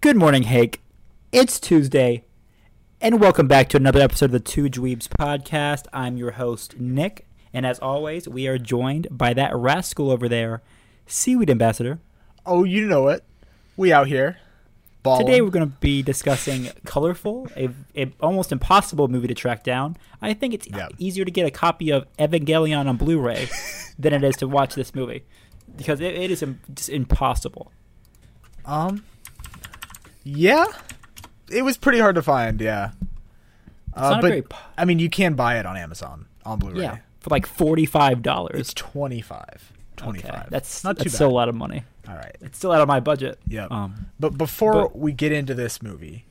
Good morning, Hake. It's Tuesday, and welcome back to another episode of the Two Dweebs podcast. I'm your host, Nick, and as always, we are joined by that rascal over there, Seaweed Ambassador. Oh, you know it. We out here. Ballin'. Today, we're going to be discussing Colorful, a, a almost impossible movie to track down. I think it's easier to get a copy of Evangelion on Blu-ray than it is to watch this movie because it, it is im- just impossible. Um. Yeah, it was pretty hard to find. Yeah. Uh, but I mean, you can buy it on Amazon on Blu-ray. Yeah, for like forty-five dollars. It's 25 25 That's not too that's too still a lot of money. All right. It's still out of my budget. Yep. Um, But before but- we get into this movie,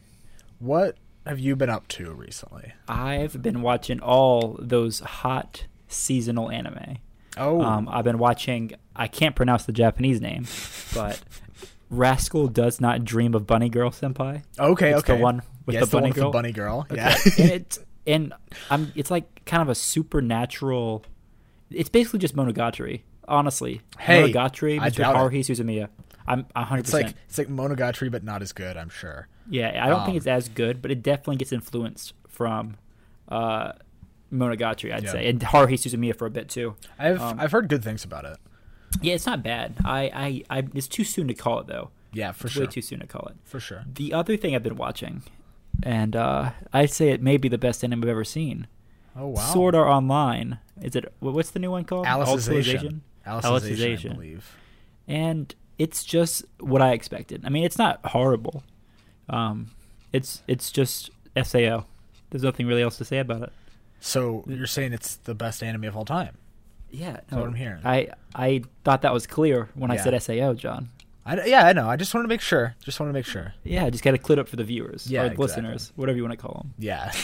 what have you been up to recently? I've been watching all those hot seasonal anime. Oh, Um, I've been watching. I can't pronounce the Japanese name, but Rascal does not dream of Bunny Girl Senpai. okay, it's the one with yeah, the it's the one with the bunny girl. Okay. Yeah. and it's and I'm. It's like kind of a supernatural. It's basically just Monogatari. Honestly, Hey, Monogatari, Mr. Haruhi Suzumiya. I'm 100%. it's like it's like Monogatari, but not as good. I'm sure. Yeah, I don't think Um, it's as good, but it definitely gets influenced from uh, Monogatari, I'd Yeah. say, and Haruhi Suzumiya for a bit too. I've Um, I've heard good things about it. Yeah, it's not bad. I, I, I it's too soon to call it though. Yeah, for It's sure. way too soon to call it. For sure. The other thing I've been watching, and uh, I'd say it may be the best anime I've ever seen. Oh wow. Sword Art Online. Is it? What's the new one called? Alicization. Alicization? Alicization, I believe. And it's just what I expected. I mean, it's not horrible. Um, it's it's just Sao. There's nothing really else to say about it. So you're saying it's the best anime of all time? Yeah, That's what I'm hearing. I I thought that was clear when I said Sao, John. I, yeah, I know. I just wanted to make sure. Just wanted to make sure. Yeah, just got to clear up for the viewers Yeah, or exactly. listeners, whatever you want to call them. Yeah.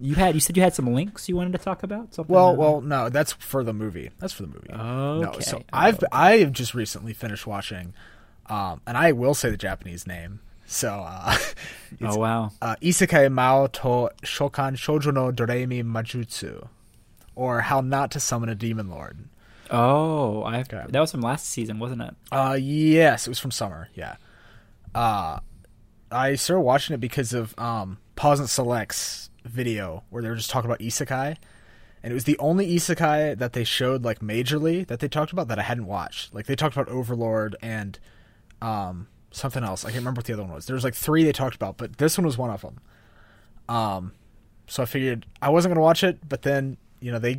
You had you said you had some links you wanted to talk about. Something. well, well, no, that's for the movie. That's for the movie. Okay. No, so I've. I have just recently finished watching, um, and I will say the Japanese name. So, uh, it's, oh wow. uh, Isekai Mao to Shokan Shoujo no Dorei Majutsu, or How Not to Summon a Demon Lord. Oh, I Okay. that was from last season, wasn't it? Uh, yes, it was from summer. Yeah. Uh, I started watching it because of um Pause and Select's video where they were just talking about isekai, and it was the only isekai that they showed like majorly that they talked about that I hadn't watched. Like they talked about Overlord and um something else. I can't remember what the other one was. There was like three they talked about, but this one was one of them. Um, so I figured I wasn't gonna watch it, but then you know they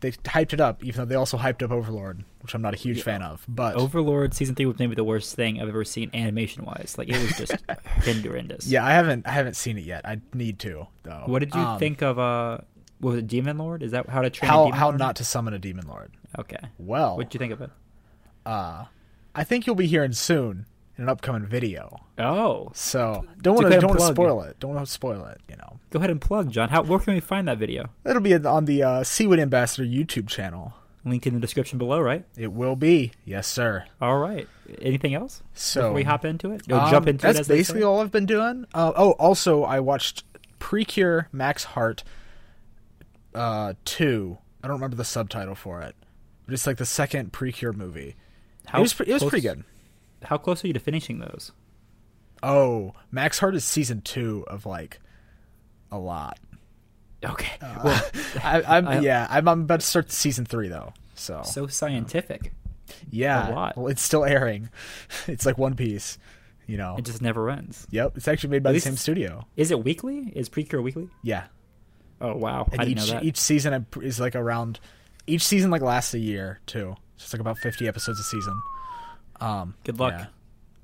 they hyped it up, even though they also hyped up Overlord, which I'm not a huge fan of. But Overlord season three was maybe the worst thing I've ever seen animation wise. Like it was just horrendous. Yeah, I haven't I haven't seen it yet. I need to though. What did you Um, think of uh what was it Demon Lord? Is that how to train a How Demon how Lord? not to summon a demon lord? Okay. Well, What did you think of it? uh, I think you'll be hearing soon in an upcoming video. Oh, So don't want to don't want to spoil it. Don't want to spoil it. You know, go ahead and plug, John. How where can we find that video? it'll be on the uh, Seawood Ambassador YouTube channel. Link in the description below, right? It will be, yes, sir. All right. Anything else? So Before we hop into it? Um, jump into that's basically all I've been doing. Uh, oh, also I watched Precure Max Heart uh, two. I don't remember the subtitle for it, but it's like the second Precure movie. How it was it was pretty good. How close are you to finishing those? Oh, Max Heart is season two of like a lot. Okay. Uh, well, I, I'm I- yeah, I'm, I'm about to start season three though. So, so scientific. yeah, a lot. well, it's still airing. It's like One Piece, you know. It just never ends. Yep, it's actually made by At the same studio. Is it weekly? Is Precure weekly? Yeah, Oh wow, and I didn't each know that. each season is like around. Each season like lasts a year too. So it's like about 50 episodes a season. Um, Good luck. yeah.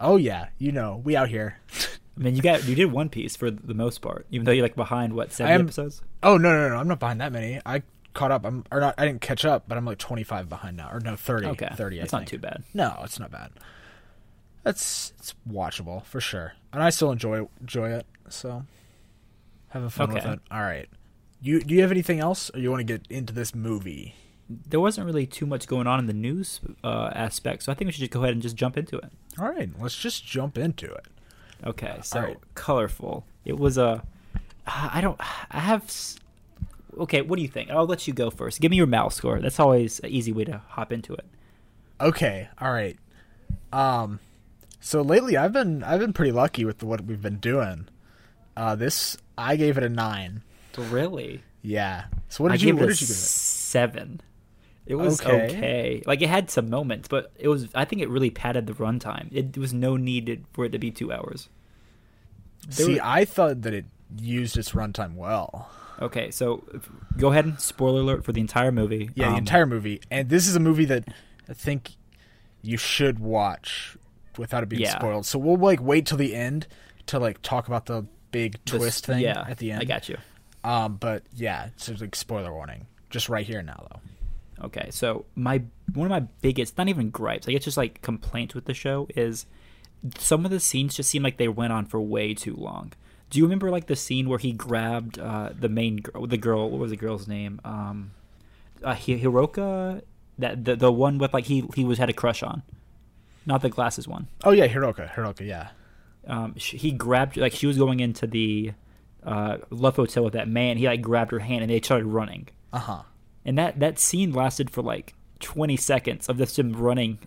Oh yeah, you know we out here. I mean, you got you did One Piece for the most part, even though you're like behind what I seventy am- episodes. Oh no no no! I'm not behind that many. I caught up. I'm or not. I didn't catch up, but I'm like 25 behind now, or no 30. Okay, 30. that's I not too bad. No, it's not bad. That's it's watchable for sure, and I still enjoy enjoy it. So having fun with it. All right. You do you have anything else, or you want to get into this movie? There wasn't really too much going on in the news uh, aspect, so I think we should just go ahead and just jump into it. All right, let's just jump into it. Okay, so Alright. colorful. It was a. I don't. I have. Okay, what do you think? I'll let you go first. Give me your mal score. That's always an easy way to hop into it. Okay, all right. Um, So lately, I've been I've been pretty lucky with what we've been doing. Uh, this I gave it a nine. Really? Yeah. So what I you what did you give it? seven. It was Okay. okay. Like it had some moments, but it was. I think it really padded the runtime. It was no need for it to be two hours. There See, were- I thought that it used its runtime well. Okay, so go ahead and spoiler alert for the entire movie. Yeah, the Um, entire movie, and this is a movie that I think you should watch without it being Yeah. spoiled. So we'll like wait till the end to like talk about the big the- twist thing Yeah, at the end. I got you. Um, but yeah, so like spoiler warning, just right here now though. Okay, so my one of my biggest, not even gripes, I guess just like complaints with the show is some of the scenes just seem like they went on for way too long. Do you remember like the scene where he grabbed uh, the main girl, the girl? What was the girl's name? Um, uh, Hiroka, that the the one with like he he was had a crush on, not the glasses one. Oh yeah, Hiroka, Hiroka, yeah. Um, sh he grabbed like she was going into the uh, love hotel with that man. He like grabbed her hand and they started running. Uh huh. And that that scene lasted for like 20 seconds of just him running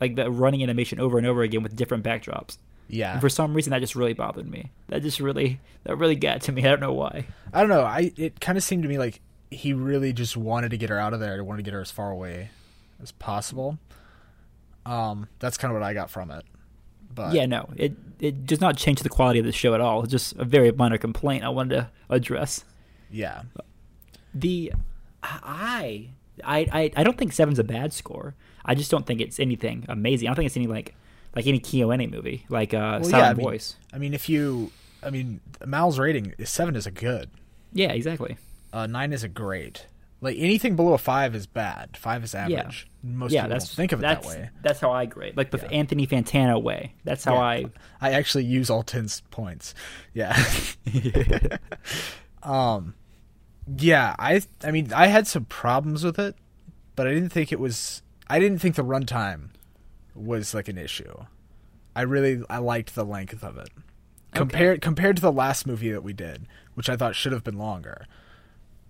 like the running animation over and over again with different backdrops Yeah. and for some reason that just really bothered me that just really that really got to me i don't know why I don't know. I it kind of seemed to me like he really just wanted to get her out of there. He wanted to get her as far away as possible. Um, that's kind of what I got from it. But yeah no it it does not change the quality of the show at all it's just a very minor complaint i wanted to address yeah, the i i i, I don't think seven's a bad score i just don't think it's anything amazing i don't think it's any like like any KyoAni movie like uh Well, silent yeah, I mean- voice I mean, if you, I mean, Mal's rating is seven is a good. yeah exactly Uh, nine is a great. Like anything below a five is bad. Five is average. Yeah. Most yeah, people that's think of it that way. That's how I grade, like the Yeah. Anthony Fantano way. That's how Yeah. I. I actually use all ten's points. Yeah. um yeah, I I mean I had some problems with it, but I didn't think it was I didn't think the runtime was like an issue. I really I liked the length of it. Compared compared to the last movie that we did, which I thought should have been longer.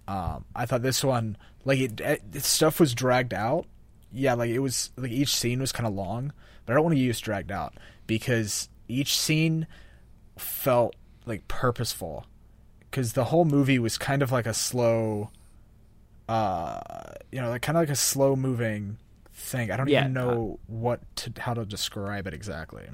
Um I thought this one like it, it stuff was dragged out. Yeah, like it was like each scene was kind of long, but I don't want to use dragged out because each scene felt like purposeful because the whole movie was kind of like a slow uh you know like kind of like a slow moving thing i don't Yeah, even know what to how to describe it exactly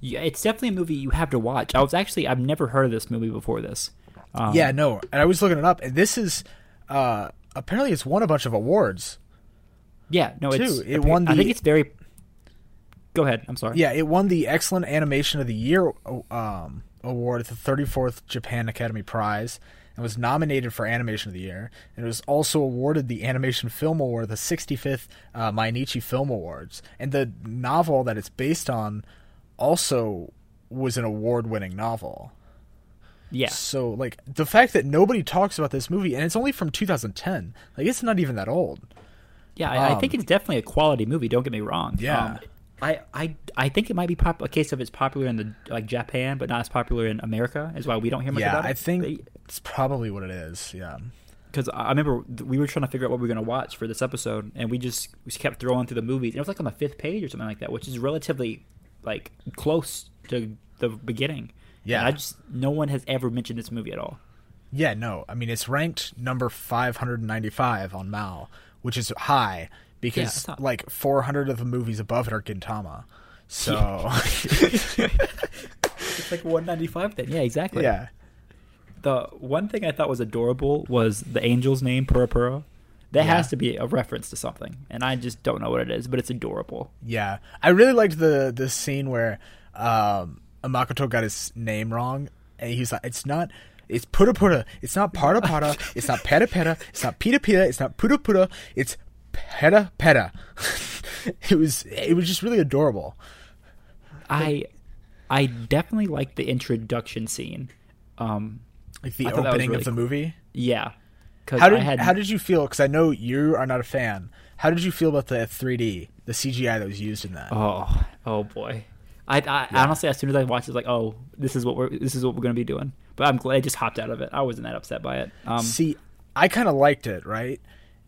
Yeah, it's definitely a movie you have to watch. I was actually I've never heard of this movie before this. Um, yeah no and i was looking it up and this is uh apparently it's won a bunch of awards yeah, no, it's Too, it won I think it's very. Go ahead. I'm sorry. yeah it won the excellent animation of the year um award at the 34th japan academy prize and was nominated for animation of the year and it was also awarded the animation film award at the 65th uh, mainichi film awards and the novel that it's based on also was an award-winning novel yeah, so like the fact that nobody talks about this movie and it's only from 2010 like it's not even that old yeah. I, I um, think it's definitely a quality movie. Don't get me wrong. Yeah. Um, I, I, I think it might be pop- a case of it's popular in the like Japan, but not as popular in America. Is why we don't hear much yeah about it. Yeah, i think it's probably what it is yeah because I remember we were trying to figure out what we were going to watch for this episode, and we just we just kept throwing through the movies. And it was like on the fifth page or something like that, which is relatively like close to the beginning. Yeah. And I just no one has ever mentioned this movie at all. Yeah, no. I mean, it's ranked number 595 on Mal, which is high because it's not- like 400 of the movies above it are Gintama. So, It's like one ninety five then. Yeah, exactly. yeah. The one thing I thought was adorable was the angel's name, Pura Pura. That Yeah. has to be a reference to something, and I just don't know what it is, but it's adorable. Yeah. I really liked the the scene where um Makoto got his name wrong and he's like it's not it's pura pura. It's not para para. It's not peta peta. It's not pita pita. It's not pura pura. It's peta peta. it was it was just really adorable. I I definitely like the introduction scene. Um, Like the I thought that was opening really of the cool. movie. yeah, How did I had how did you feel? Because I know you are not a fan. How did you feel about the 3D, the CGI that was used in that? oh oh boy. I, I honestly, as soon as I watched, it, I was like, "Oh, this is what we're this is what we're gonna be doing." But I'm glad I just hopped out of it. I wasn't that upset by it. Um, See, I kind of liked it, right?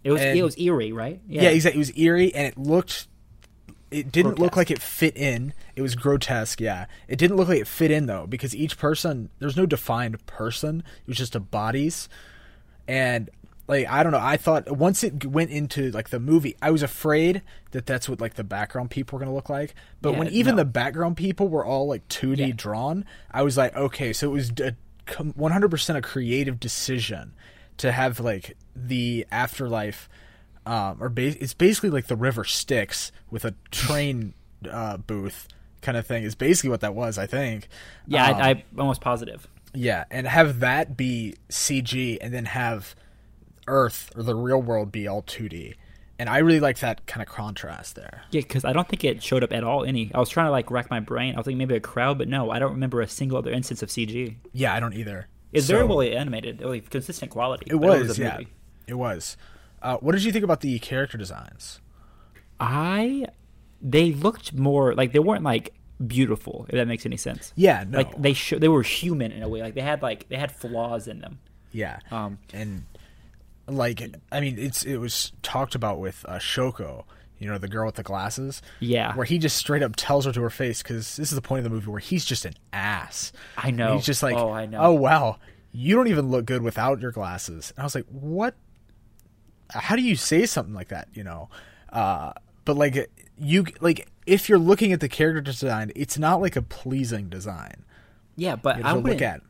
It was and- it was eerie, right? Yeah. exactly. It was eerie, and it looked it didn't look like it fit in. It was grotesque, yeah. It didn't look like it fit in though, because each person there's no defined person. It was just a bodies, and like I don't know. I thought once it went into like the movie, I was afraid that that's what like the background people were gonna look like. But Yeah, when even no. the background people were all like 2D Yeah. drawn, I was like, okay, so it was a 100% a creative decision to have like the afterlife um, or ba- it's basically like the river Styx with a train uh, booth kind of thing. Is basically what that was, I think. Yeah, Um, I, I'm almost positive. yeah, and have that be CG, and then have Earth or the real world be all 2D. And I really like that kind of contrast there. Yeah, because I don't think it showed up at all. Any, I was trying to like rack my brain. I was thinking maybe a crowd, but no, I don't remember a single other instance of CG. Yeah, I don't either. It's very So- well animated, like consistent quality. It I know was, a yeah, movie. It was. Uh, what did you think about the character designs? I, they looked more like they weren't like beautiful. If that makes any sense. Yeah, no, Like they sh- they were human in a way. Like they had like they had flaws in them. yeah, Um, and like I mean, it's it was talked about with uh, Shoko, you know, the girl with the glasses. Yeah. where he just straight up tells her to her face because this is the point of the movie where he's just an ass. I know. And he's just like, Oh, I know. Oh wow, you don't even look good without your glasses. And I was like, what? How do you say something like that? You know, uh, but like you like if you're looking at the character design, it's not like a pleasing design yeah, but I to wouldn't. look at.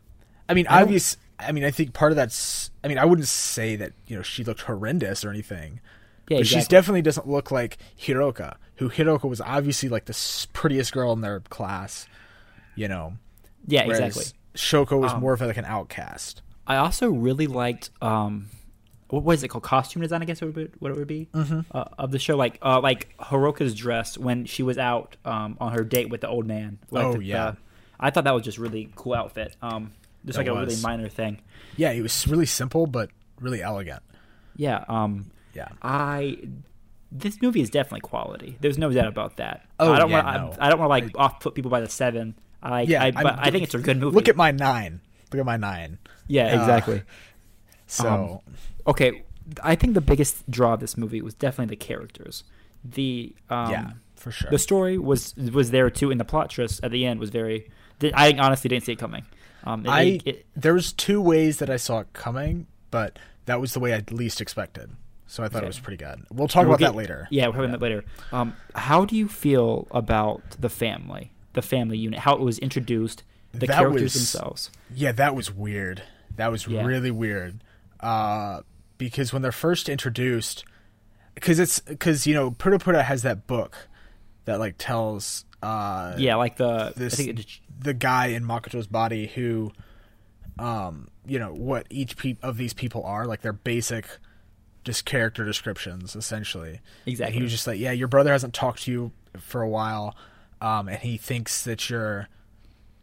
I mean, I obvious. I mean, I think part of that's. I mean, I wouldn't say that you know she looked horrendous or anything. Yeah, but she definitely doesn't look like Hiroka, who Hiroka was obviously like the prettiest girl in their class. You know, Yeah, exactly. Shoko was Um, more of like an outcast. I also really liked um, what was it called? Costume design, I guess it would be, what it would be Mm-hmm. uh, of the show. Like uh, like Hiroka's dress when she was out um, on her date with the old man. Like Oh, the- yeah. the- I thought that was just really cool outfit. Um, just That like a really minor thing. Yeah, it was really simple but really elegant. Yeah. Um, Yeah. I this movie is definitely quality. There's no doubt about that. Oh, I don't yeah, want no. I, I don't want to like off put people by the seven. I Yeah, I, but I'm- think it's a good movie. Look at my nine. Look at my nine. yeah, uh, So okay, I think the biggest draw of this movie was definitely the characters. The um, yeah, for sure. the story was was there too, and the plot twist at the end was very. I honestly didn't see it coming. Um, it- I it- it- there was two ways that I saw it coming, but that was the way I least expected. So I thought Okay. it was pretty good. We'll talk we'll about get- that later. Yeah, we're talking about that later. Um, how do you feel about the family, the family unit, how it was introduced, the That characters was- themselves? Yeah, that was weird. That was Yeah. really weird. Uh, because when they're first introduced, because it's because you know Pura Pura has that book that like tells uh Yeah, like the this I think it, the guy in Makoto's body who, um, you know what each pe- of these people are like their basic, just character descriptions essentially. And Exactly. he was just like, yeah, your brother hasn't talked to you for a while, um, and he thinks that you're,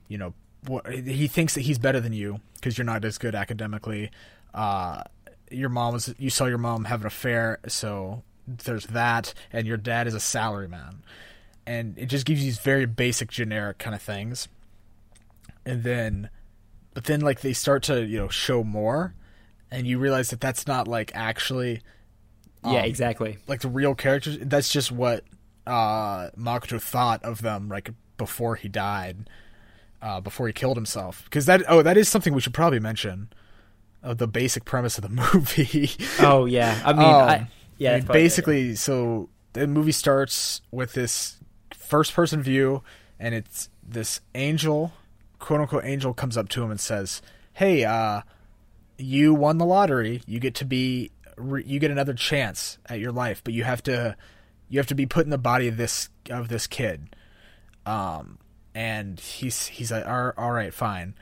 you know, what he thinks that he's better than you because you're not as good academically. Uh, your mom was you saw your mom have an affair, so there's that, and your dad is a salaryman, and it just gives you these very basic, generic kind of things, and then, but then like they start to you know show more, and you realize that that's not like actually yeah, um, exactly. like the real characters. That's just what uh, Makoto thought of them, like before he died, uh, before he killed himself. Because that oh, that is something we should probably mention. Of the basic premise of the movie. Oh yeah, I mean, Um, I, yeah, I mean, basically, so the movie starts with this first-person view, and it's this angel, quote unquote angel, comes up to him and says, "Hey, uh, you won the lottery. You get to be, re- you get another chance at your life, but you have to, you have to be put in the body of this of this kid." Um, and he's he's like, "All all right, fine,"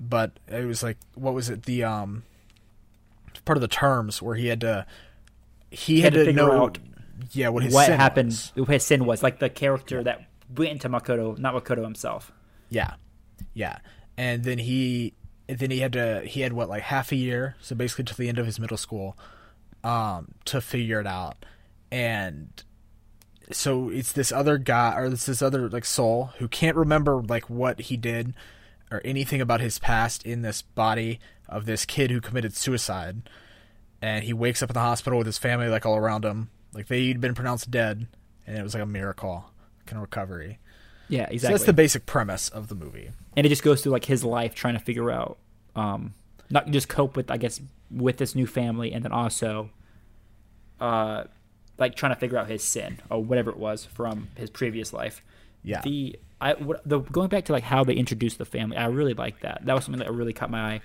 but it was like, what was it? The um, part of the terms where he had to he, had, to to, figure know out yeah what his what sin happened, was. what his sin was, like the character that went into Makoto, not Makoto himself. yeah. Yeah. And then he then he had to he had what like half a year so basically to the end of his middle school um to figure it out. And so it's this other guy or it's this other like soul who can't remember like what he did or anything about his past in this body of this kid who committed suicide and he wakes up in the hospital with his family like all around him like they'd been pronounced dead and it was like a miracle kind of recovery. Yeah, So exactly. that's the basic premise of the movie. and it just goes through like his life trying to figure out, um, not just cope with I guess with this new family, and then also, uh, like trying to figure out his sin or whatever it was from his previous life. Yeah. The I what, the going back to like how they introduced the family, I really like that. That was something that really caught my eye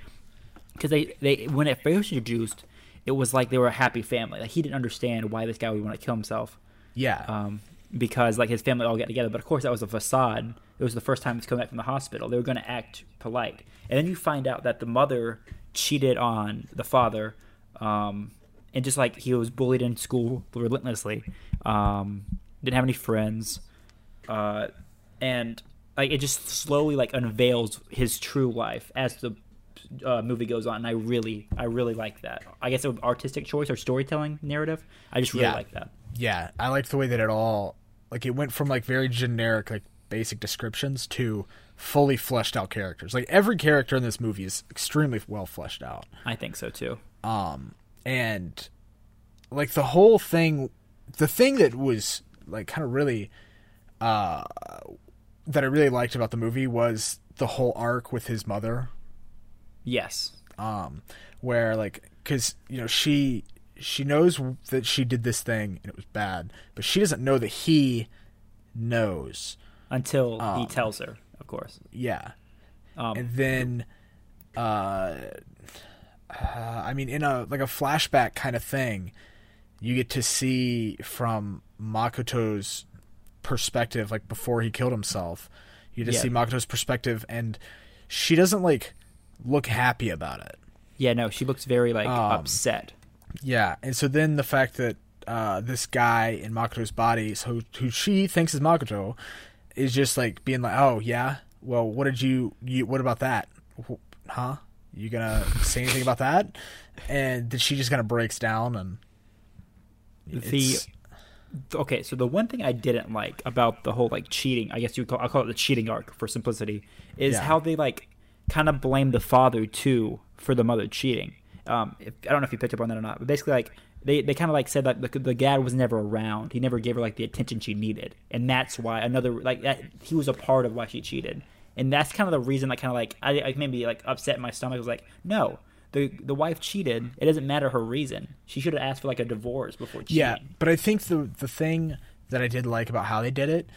because they they when it first introduced, it was like they were a happy family. Like he didn't understand why this guy would want to kill himself Yeah. um, because like his family all got together. But of course, that was a facade. It was the first time he's come back from the hospital. They were going to act polite, and then you find out that the mother cheated on the father, um, and just like he was bullied in school relentlessly, um, didn't have any friends, uh, and like it just slowly like unveils his true life as the uh, movie goes on. And I really, I really like that. I guess an artistic choice or storytelling narrative. I just really Yeah. like that. yeah, I liked the way that it all like it went from like very generic like basic descriptions to fully fleshed out characters. Like every character in this movie is extremely well fleshed out. I think so too. Um and like the whole thing the thing that was like kind of really uh that I really liked about the movie was the whole arc with his mother Yes. um where like cuz you know she she knows that she did this thing and it was bad but she doesn't know that he knows Until he Um, tells her, of course. yeah Um, and then uh, uh i mean in a like a flashback kind of thing you get to see from makoto's perspective like before he killed himself you just Yeah. see makoto's perspective and she doesn't like look happy about it yeah, no, she looks very like Um, upset. Yeah, and so then the fact that uh, this guy in Makoto's body, so who she thinks is Makoto, is just like being like, "Oh yeah, well, what did you? you what about that? Huh? You gonna say anything about that?" And then she just kind of breaks down and The okay, so the one thing I didn't like about the whole like cheating, I guess you would call I call it the cheating arc for simplicity, is Yeah. how they like kind of blame the father too for the mother cheating. Um, if, I don't know if you picked up on that or not, but basically like they, they kind of like said that the, the dad was never around. He never gave her like the attention she needed, and that's why another like that he was a part of why she cheated, and that's kind of the reason that kind of like I, I maybe like upset my stomach. I was like, no, the the wife cheated. It doesn't matter her reason. She should have asked for like a divorce before cheating. Yeah, but I think the the thing that I did like about how they did it,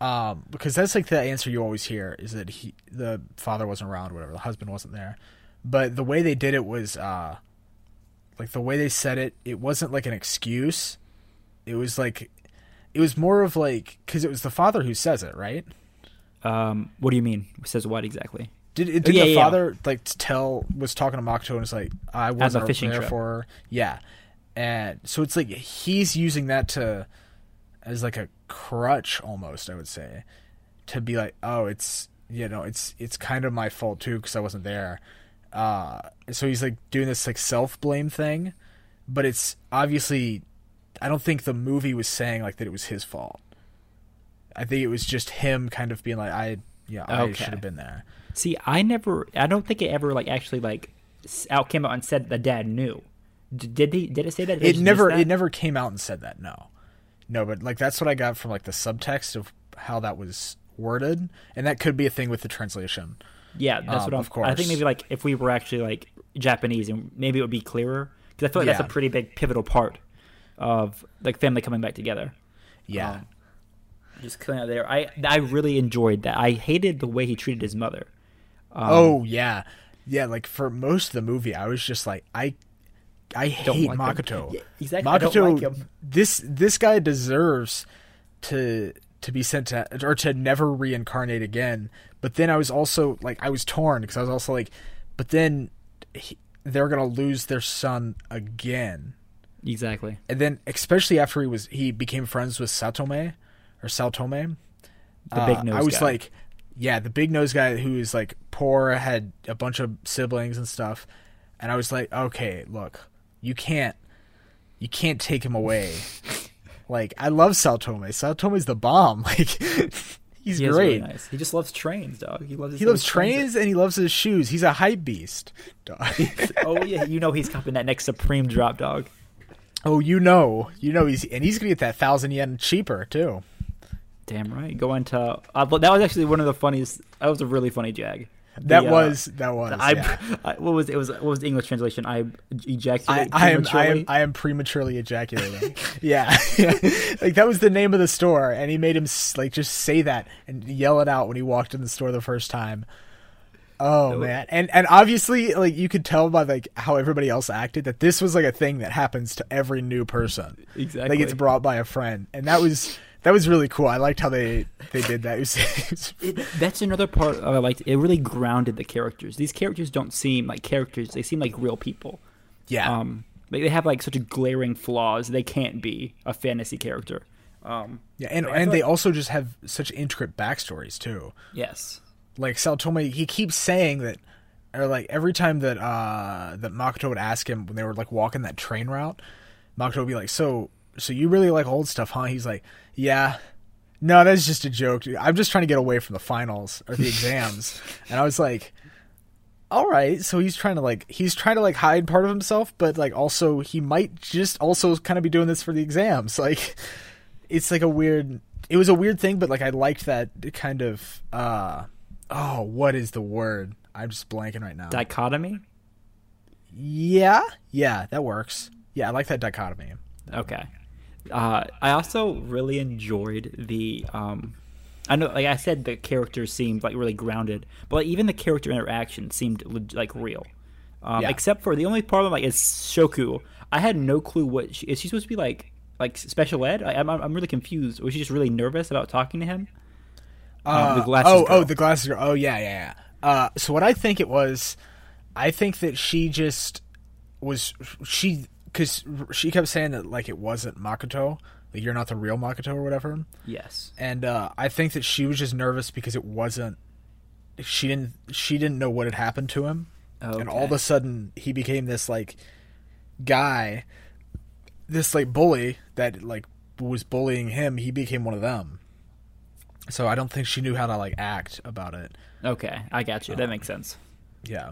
um, because that's like the answer you always hear is that he the father wasn't around, whatever, the husband wasn't there. But the way they did it was, uh, like the way they said it, it wasn't like an excuse. It was like, it was more of like because it was the father who says it, right? Um, what do you mean? Says what exactly? Did did yeah, the yeah. father like tell was talking to Makoto and it's like I wasn't there trip. for her. yeah, and so it's like he's using that to as like a crutch almost I would say to be like oh it's you know it's it's kind of my fault too because I wasn't there. Uh, so he's like doing this like self blame thing, but it's obviously I don't think the movie was saying like that it was his fault. I think it was just him kind of being like I yeah I Okay. should have been there. See, I never. I don't think it ever like actually like out came out and said the dad knew. D- Did he? Did it say that? Did it never that? it never came out and said that no no but like that's what i got from like the subtext of how that was worded and that could be a thing with the translation Yeah, that's Um, what I'm. of I think maybe like if we were actually like Japanese, and maybe it would be clearer because I feel like that's a pretty big pivotal part of like family coming back together. yeah Um, Just clearing out there. I I really enjoyed that. I hated the way he treated his mother. Um, oh yeah yeah like for most of the movie i was just like i i Don't hate like makoto Yeah, exactly. Makoto like him. this this guy deserves to to be sent to or to never reincarnate again but then i was also like i was torn because i was also like but then he, they're gonna lose their son again exactly. and then especially after he was he became friends with Satome or Saltome. The big uh, nose I was guy. like, yeah, the big nose guy who is like poor, had a bunch of siblings and stuff, and I was like, okay, look, you can't, you can't take him away. like I love Saltome. Saltome's the bomb. Like he's He great. really nice. He just loves trains, dog. He loves. his He loves trains and he loves his shoes. He's a hype beast. Dog. oh yeah, you know he's copping that next Supreme drop, dog. oh, you know, you know he's and he's gonna get that thousand yen cheaper too. Damn right. Going to uh, that was actually one of the funniest. That was a really funny jag. That The, uh, was that was. I, yeah. I- what was it was what was the English translation? I I, ejaculate I am I am prematurely. I am prematurely ejaculating. yeah, yeah. like that was the name of the store, and he made him like just say that and yell it out when he walked in the store the first time. Oh man, and and obviously, like you could tell by like how everybody else acted that this was like a thing that happens to every new person. Exactly. That gets brought by a friend, and that was that was really cool. I liked how they they did that. It was, it was- It, that's another part of I liked. It really grounded the characters. These characters don't seem like characters; they seem like real people. yeah, Um, like they have like such glaring flaws. They can't be a fantasy character. Um, yeah, and and feel they also just have such intricate backstories too. yes. like Sal told me he keeps saying that or like every time that uh that Makoto would ask him when they were like walking that train route, Makoto would be like, So so you really like old stuff, huh? He's like, Yeah. No, that's just a joke. I'm just trying to get away from the finals or the exams. and I was like all right, so he's trying to like he's trying to like hide part of himself, but like also he might just also kind of be doing this for the exams. Like it's like a weird it was a weird thing, but like I liked that kind of uh oh, what is the word? I'm just blanking right now. Dichotomy. yeah, yeah, that works. Yeah, I like that dichotomy. Okay. Uh, I also really enjoyed the. Um, I know, like I said, the characters seemed like really grounded, but like, even the character interaction seemed like real. Um, Yeah. Except for the only problem, like, is Shoko. I had no clue what she, is she supposed to be like, like special ed. I, I'm I'm really confused. Was she just really nervous about talking to him? Uh, the glasses oh, girl. oh, the glasses girl. Oh, yeah, yeah, yeah. Uh, so what I think it was, I think that she just was she because she kept saying that like it wasn't Makoto, like you're not the real Makoto or whatever, Yes. and uh, I think that she was just nervous because it wasn't. She didn't. She didn't know what had happened to him, and all of a sudden he became this like guy, this like bully that like was bullying him. He became one of them. So I don't think she knew how to like act about it. Okay, I got you. That makes sense. Yeah.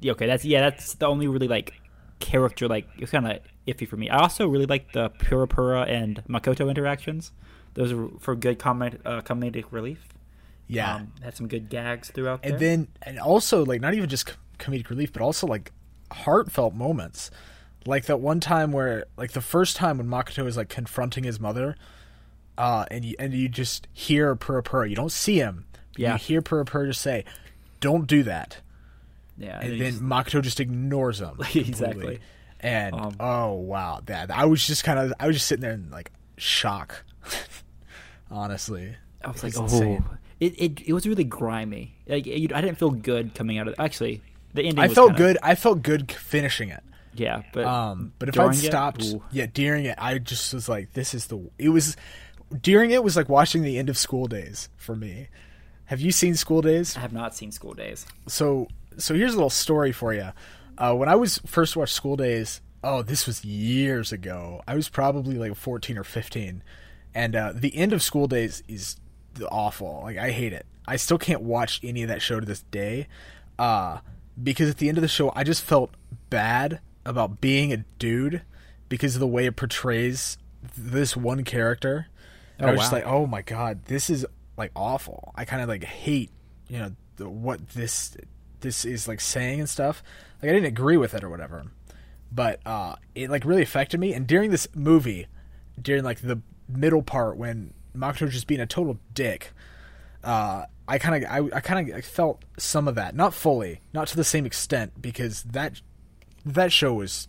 Yeah, Okay, that's yeah, that's the only really like character like it's kind of iffy for me. I also really like the Pura Pura and Makoto interactions. Those are for good comment uh, comedic relief. Yeah. um, had some good gags throughout there. and then and also like not even just comedic relief but also like heartfelt moments like that one time where like the first time when makoto is like confronting his mother uh and you and you just hear purr you don't see him Yeah. you hear purr just say don't do that yeah, and then just- makoto just ignores him. Exactly. and Um, oh wow that i was just kind of i was just sitting there in like shock honestly I was like, It's oh, it, it it was really grimy. Like you, I didn't feel good coming out of it. Actually, the ending. i was felt kinda- good i felt good finishing it Yeah, but Um, but if I'd during it, stopped, yeah, during it, I just was like, this is the. It was during it was like watching the end of School Days for me. Have you seen School Days? I have not seen School Days. So, so here's a little story for you. Uh, when I was first watched School Days, oh, this was years ago. I was probably like 14 or 15, and uh, the end of School Days is awful. Like I hate it. I still can't watch any of that show to this day, uh, because at the end of the show, I just felt bad about being a dude because of the way it portrays this one character. And Oh, I was just like, oh my god, this is like awful. I kind of like hate, you know, the, what this this is like saying and stuff. Like I didn't agree with it or whatever, but uh, it like really affected me. And during this movie, during like the middle part when Makoto just being a total dick, uh, I kind of I, I kind of felt some of that, not fully, not to the same extent, because that that show was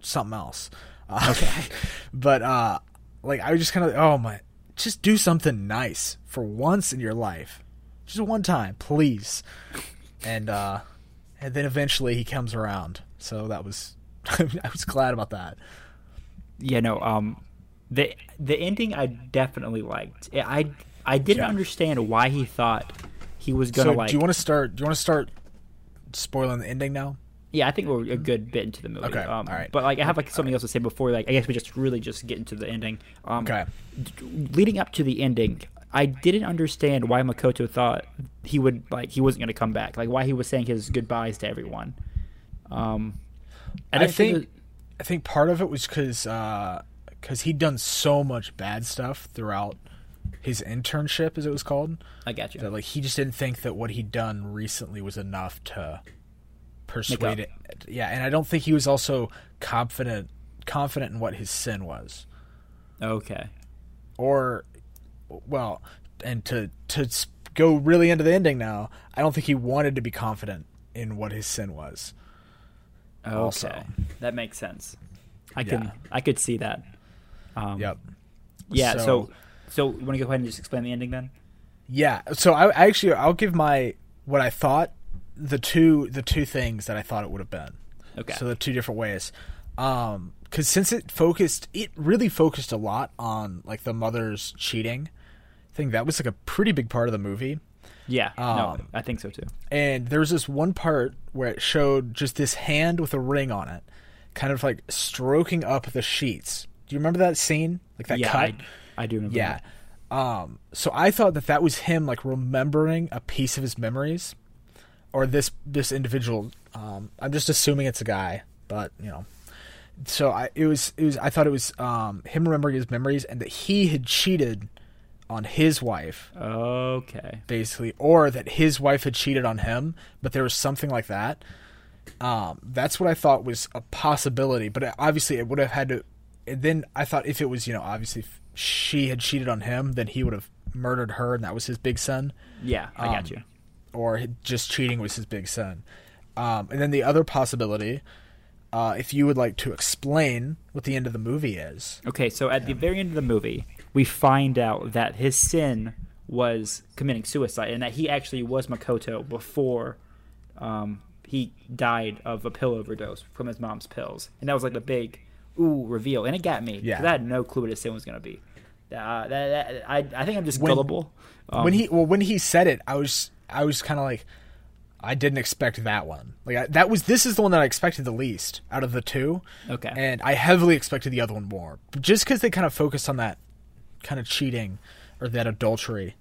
something else. Uh, okay, but uh, like I was just kind of oh my, just do something nice for once in your life, just one time, please. And uh, and then eventually he comes around, so that was I was glad about that. Yeah, no. Um, the the ending I definitely liked. I I didn't Yeah. understand why he thought he was gonna So like. do you want to start? Do you want to start spoiling the ending now? yeah, I think we're a good bit into the movie. Okay, Um, all right. But like, I have like something else to say before. Like, I guess we just really just get into the ending. Um, Okay. d- leading up to the ending, I didn't understand why Makoto thought he would like he wasn't gonna come back. Like why he was saying his goodbyes to everyone. Um, I didn't think I think part of it was because because he'd done so much bad stuff throughout his internship, as it was called. I got you. That like he just didn't think that what he'd done recently was enough to persuade it. Yeah, and I don't think he was also confident confident in what his sin was, Okay. or well, and to to go really into the ending now, I don't think he wanted to be confident in what his sin was. Okay. Also. That makes sense. I Yeah. can I could see that. Um, Yep. Yeah. So, So- so you want to go ahead and just explain the ending then? Yeah. So I, I actually I'll give my what I thought the two the two things that I thought it would have been. Okay. So the two different ways. Um cuz since it focused it really focused a lot on like the mother's cheating. I think that was like a pretty big part of the movie. yeah. no, um, I think so too. And there was this one part where it showed just this hand with a ring on it kind of like stroking up the sheets. Do you remember that scene? Like that yeah, cut? I, I do remember. Yeah. that. Um, so I thought that that was him like remembering a piece of his memories, or this this individual. Um, I'm just assuming it's a guy, but you know. So I it was it was I thought it was um, him remembering his memories and that he had cheated on his wife Okay. basically, or that his wife had cheated on him, but there was something like that. Um, that's what I thought was a possibility, but obviously it would have had to. And then I thought if it was, you know, obviously if she had cheated on him, then he would have murdered her, and that was his big son, Yeah, I Um, got you. or just cheating was his big son. Um, and then the other possibility, uh, if you would like to explain what the end of the movie is. Okay, so at the very end of the movie, we find out that his sin was committing suicide, and that he actually was Makoto before um, he died of a pill overdose from his mom's pills, and that was like the big ooh reveal, and it got me because Yeah. I had no clue what his sin was gonna be. Uh, that, that, I I think I'm just When- gullible. Um, when he well when he said it, I was I was kind of like, I didn't expect that one. Like I, that was this is the one that I expected the least out of the two. Okay. and I heavily expected the other one more, just because they kind of focused on that kind of cheating or that adultery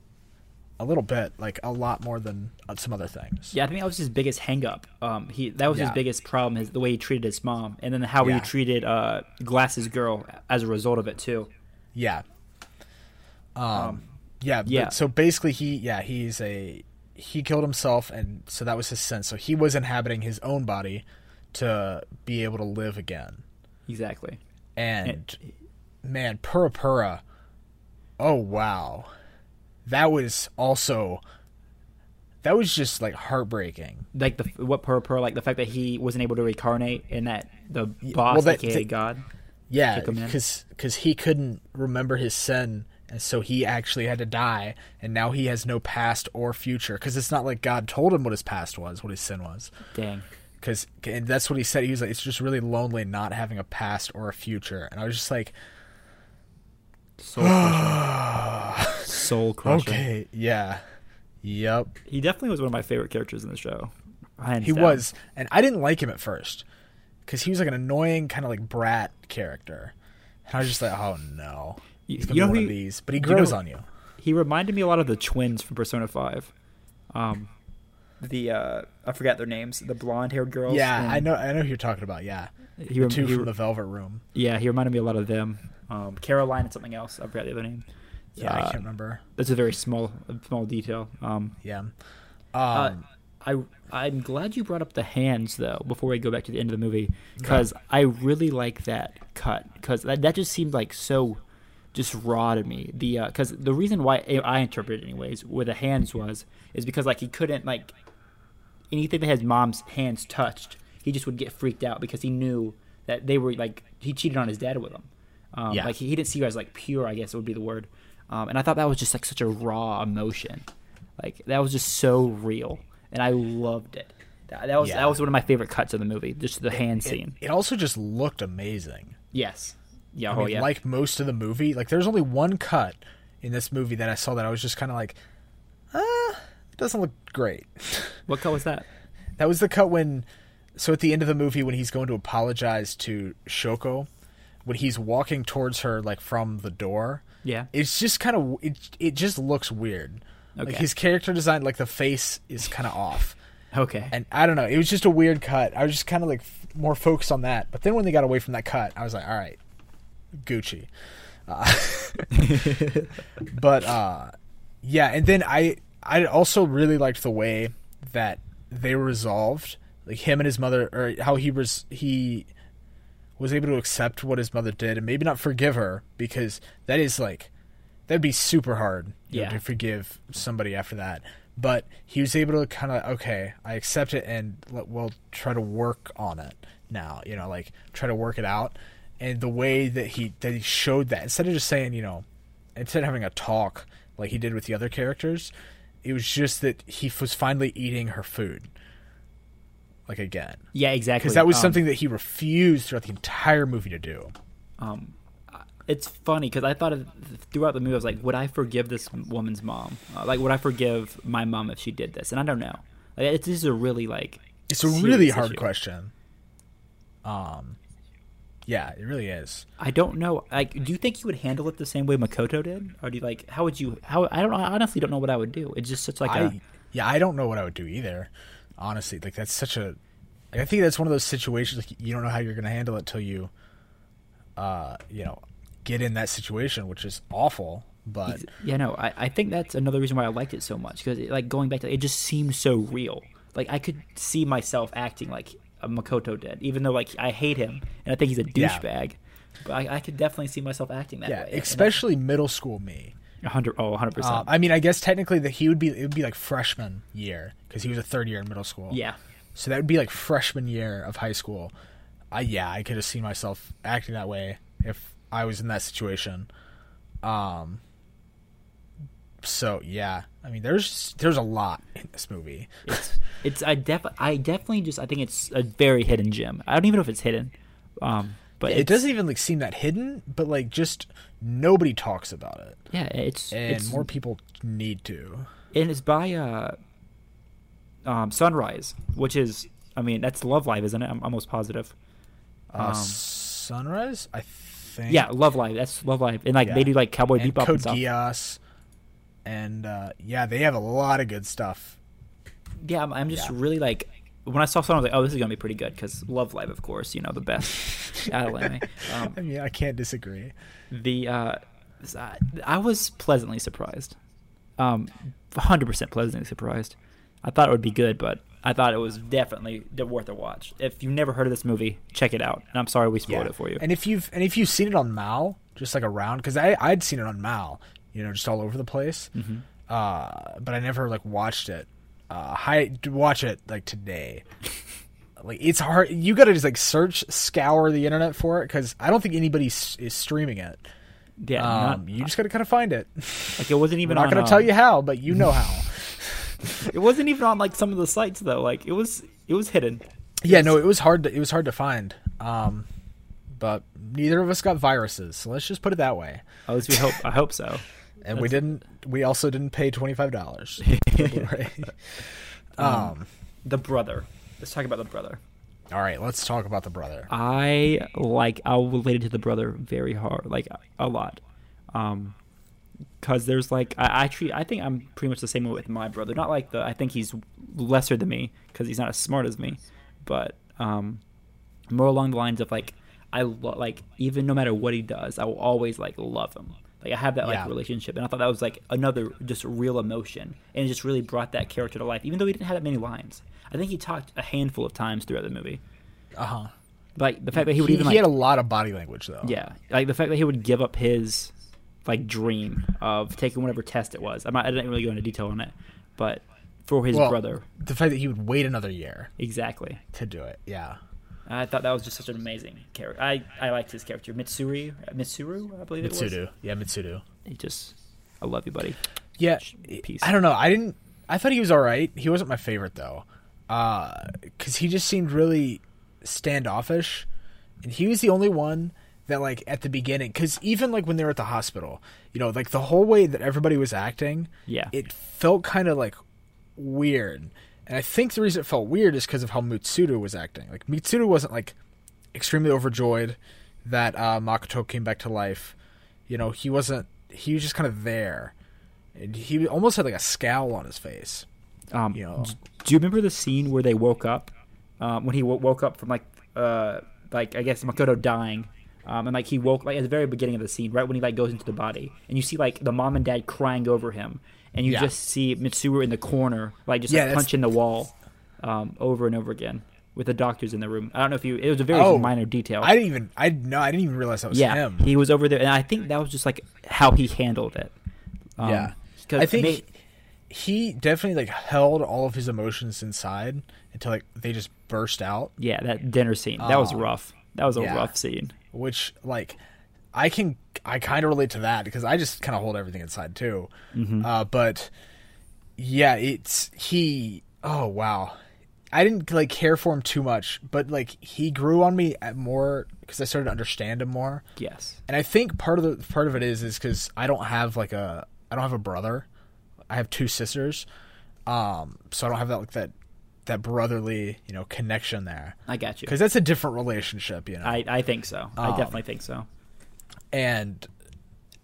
a little bit, like a lot more than uh, some other things. Yeah, I think that was his biggest hangup. Um, he that was his biggest problem, his the way he treated his mom, and then how Yeah. he treated uh, Glass's girl as a result of it too. Yeah. Um. yeah. but- yeah. so basically, he yeah he's a he killed himself, and so that was his sin. So he was inhabiting his own body to be able to live again. Exactly. And man, Pura Pura. Oh wow, that was also that was just like heartbreaking. Like the what per per like the fact that he wasn't able to reincarnate and that the boss, well, that- that- God. Yeah, in. because he couldn't remember his sin, and so he actually had to die, and now he has no past or future. Because it's not like God told him what his past was, what his sin was. Dang. Because and that's what he said. He was like, it's just really lonely not having a past or a future. And I was just like, Soul crusher. Soul crusher. okay, yeah, yep. He definitely was one of my favorite characters in the show. Hands He down. was, and I didn't like him at first because he was like an annoying kind of like brat character, and I was just like, oh no, he's gonna you know be one who of these. But he you know- grows on you. he reminded me a lot of the twins from Persona Five. Um, the uh, I forgot their names. The blonde haired girls. Yeah, I know. I know who you're talking about. Yeah, He, the rem- two he- from the Velvet Room. yeah, he reminded me a lot of them. Um, Caroline and something else. I forgot the other name. Yeah, I Uh, can't remember. That's a very small, small detail. Um, Yeah. Um, Uh, I I'm glad you brought up the hands though. Before we go back to the end of the movie, because I really like that cut because that that just seemed like so just raw to me. The because the reason why I interpreted it anyways where the hands was is because like he couldn't like anything that his mom's hands touched, he just would get freaked out because he knew that they were like he cheated on his dad with them. Um, Yeah. Like he, he didn't see her as like pure, I guess it would be the word. Um, and I thought that was just like such a raw emotion. Like that was just so real, and I loved it. That, that was Yeah. that was one of my favorite cuts of the movie. Just the hand it, scene. it also just looked amazing. Yes. Yeah. I oh yeah. like most of the movie, like there's only one cut in this movie that I saw that I was just kind of like, ah, it doesn't look great. what cut was that? that was the cut when, so at the end of the movie when he's going to apologize to Shoko, when he's walking towards her like from the door, Yeah. it's just kind of it. It just looks weird. Like Okay. his character design, like the face is kind of off. Okay. And I don't know, it was just a weird cut. I was just kind of like f- more focused on that. But then when they got away from that cut, I was like, all right, Gucci. Uh, but uh, yeah, and then I I also really liked the way that they resolved like him and his mother or how he was he was able to accept what his mother did and maybe not forgive her because that is like that'd be super hard you know, to forgive somebody after that. But he was able to kind of okay i accept it and let, we'll try to work on it now you know like try to work it out. And the way that he that he showed that instead of just saying you know instead of having a talk like he did with the other characters it was just that he was finally eating her food like again Yeah, exactly. because that was Um, something that he refused throughout the entire movie to do Um, it's funny because I thought of, throughout the movie, I was like, would I forgive this woman's mom? Uh, like, would I forgive my mom if she did this? And I don't know. Like, it's, this is a really like. It's a really hard issue. question. Um, yeah, it really is. I don't know. Like, do you think you would handle it the same way Makoto did, or do you like? How would you? How I don't. I honestly don't know what I would do. It's just such like a. I yeah, I don't know what I would do either. Honestly, like that's such a. Like, I think that's one of those situations like you don't know how you're going to handle it till you, uh, you know, get in that situation, which is awful. But Yeah, no, I, I think that's another reason why I liked it so much because like going back to it just seemed so real. Like I could see myself acting like a Makoto did, even though like I hate him and I think he's a Yeah. douchebag. But I, I could definitely see myself acting that yeah, way. especially middle school me. A hundred, oh, hundred percent. Um, I mean, I guess technically that he would be it would be like freshman year because he was a third year in middle school. Yeah, So that would be like freshman year of high school. I yeah, I could have seen myself acting that way if I was in that situation. Um so yeah, I mean there's there's a lot in this movie. it's it's I def I definitely just I think it's a very hidden gem. I don't even know if it's hidden, um, but it doesn't even like seem that hidden, but like just nobody talks about it. Yeah, it's And it's more people need to. and it's by uh, um, Sunrise, which is I mean that's Love Live, isn't it? I'm almost positive. Uh, Um, Sunrise, I think. Yeah, Love Live. That's Love Live, and like Yeah. they do like Cowboy and Bebop Code and stuff. Geass. And uh, yeah, they have a lot of good stuff. Yeah, I'm, I'm just Yeah. really like when I saw someone, I was like, oh, this is gonna be pretty good because Love Live, of course, you know the best out of anime. Um, I mean, I can't disagree. the uh, I- was pleasantly surprised, um, 100% pleasantly surprised. I thought it would be good, but I thought it was definitely worth a watch. If you've never heard of this movie, check it out. And I'm sorry we spoiled it for you. And if you've and if you've seen it on Mal, just like around, because I I'd seen it on Mal, you know, just all over the place. Mm-hmm. Uh, but I never like watched it. Uh, hi, watch it like today. like it's hard. You got to just like search, scour the internet for it because I don't think anybody s- is streaming it. yeah, Um, not, you just got to kind of find it. like it wasn't We're even. not on, going uh, to tell you how, but you know how. It wasn't even on like some of the sites though. Like it was, it was hidden. yeah, no, it was hard. To, it was hard to find. Um, but neither of us got viruses, so let's just put it that way. At least we hope. I hope so. And we didn't. We also didn't pay twenty five dollars. um. The brother. Let's talk about the brother. All right, let's talk about the brother. I like I related to the brother very hard, like a lot, um, because there's like I actually I think I'm pretty much the same way with my brother. Not like the I think he's lesser than me because he's not as smart as me, but um, more along the lines of like I lo- like even no matter what he does, I will always like love him. Like I have that like Yeah. relationship, and I thought that was like another just real emotion, and it just really brought that character to life. Even though he didn't have that many lines, I think he talked a handful of times throughout the movie. Uh huh. Like the fact that he would He, even he like had a lot of body language though. yeah, like the fact that he would give up his like dream of taking whatever test it was. I'm not, I didn't really go into detail on it, but for his Well, brother, The fact that he would wait another year exactly. to do it. Yeah. I thought that was just such an amazing character. I, I liked his character, Mitsuri, uh, Mitsuru, I believe it was. Mitsudu. Yeah, Mitsudu. He just, I love you, buddy. Yeah. Peace. I don't know. I didn't. I thought he was all right. He wasn't my favorite though, uh, because he just seemed really standoffish, and he was the only one that like at the beginning. Because even like when they were at the hospital, you know, like the whole way that everybody was acting, Yeah. it felt kind of like weird. And I think the reason it felt weird is because of how Mitsuda was acting. Like Mitsuda wasn't like extremely overjoyed that uh, Makoto came back to life. You know, he wasn't. He was just kind of there. And he almost had like a scowl on his face. Um, You know. do you remember the scene where they woke up? Um, when he w- woke up from like, uh, like I guess Makoto dying, Um, and like he woke like at the very beginning of the scene, right when he like goes into the body, and you see like the mom and dad crying over him, and you Yeah. just see Mitsuru in the corner, like just Yeah, like, punching the wall, um, over and over again with the doctors in the room. I don't know if you. It was a very Oh, minor detail. I didn't even. I no. I didn't even realize that was yeah, him. he was over there, and I think that was just like how he handled it. Um, yeah, I think he definitely like held all of his emotions inside until like they just burst out. yeah, that dinner scene that was Um, rough. That was a yeah. rough scene. which like I can I kind of relate to that because I just kind of hold everything inside too. Mm-hmm. Uh, but yeah, it's he. Oh wow, I didn't like care for him too much, but like he grew on me at more because I started to understand him more. Yes. And I think part of the part of it is is because I don't have like a I don't have a brother. I have two sisters, um, so I don't have that like that that brotherly you know connection there I got you. because that's a different relationship, you know. I, I think so. I Um, definitely think so. And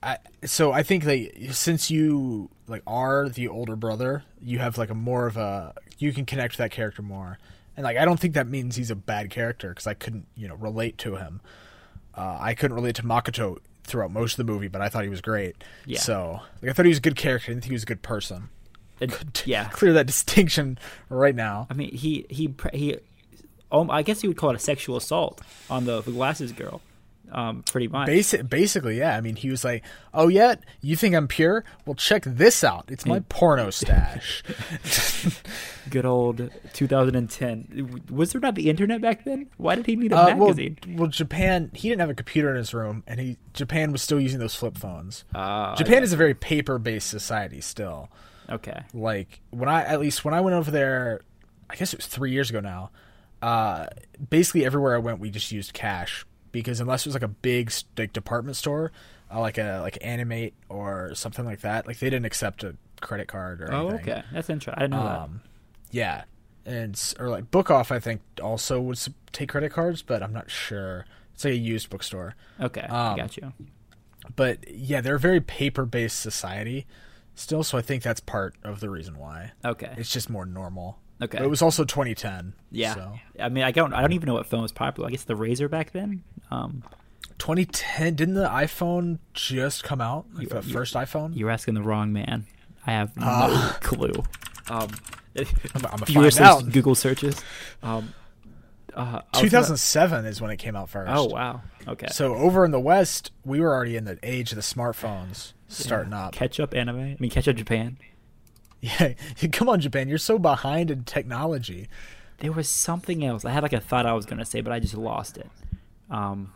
I so I think like since you like are the older brother, you have like a more of a you can connect with that character more, and like I don't think that means he's a bad character because I couldn't you know relate to him. Uh, I couldn't relate to Makoto throughout most of the movie, but I thought he was great. Yeah. So like, I thought he was a good character. I didn't think he was a good person. It- yeah. Clear that distinction right now. I mean, he he he. Um, I guess you would call it a sexual assault on the, the glasses girl, um, pretty much. Basic, basically, yeah. I mean, he was like, "Oh, yeah, you think I'm pure? Well, check this out. It's my porno stash." Good old 2010. Was there not the internet back then? Why did he need a Uh, well, magazine? well, Japan. He didn't have a computer in his room, and he Japan was still using those flip phones. Ah, Japan is a very paper-based society still. okay. Like when I, at least when I went over there, I guess it was three years ago now. Uh, basically everywhere I went, we just used cash because unless it was like a big like department store, uh, like a like Animate or something like that, like they didn't accept a credit card or Oh, anything. okay. That's interesting. I didn't know Um, yeah, and or like Book Off, I think also would take credit cards, but I'm not sure. It's like a used bookstore, that. Okay, I um, got you. but yeah, they're a very paper-based society still. So I think that's part of the reason why Okay. it's just more normal. Okay. But it was also 2010. Yeah. so. I mean, I don't. I don't even know what phone was popular. I guess the Razr back then. Um, 2010 didn't the iPhone just come out? Like You- the you- first iPhone? you're asking the wrong man. I have no Ah. clue. Um, I'm, I'm gonna find out. Google searches. Um, uh, I was gonna- 2007 is when it came out first. Oh wow. Okay. So over in the West, we were already in the age of the smartphones starting up. Catch up anime. I mean, catch up Japan. Yeah, come on, Japan, you're so behind in technology. There was something else. I had like a thought I was gonna say, but I just lost it. Um.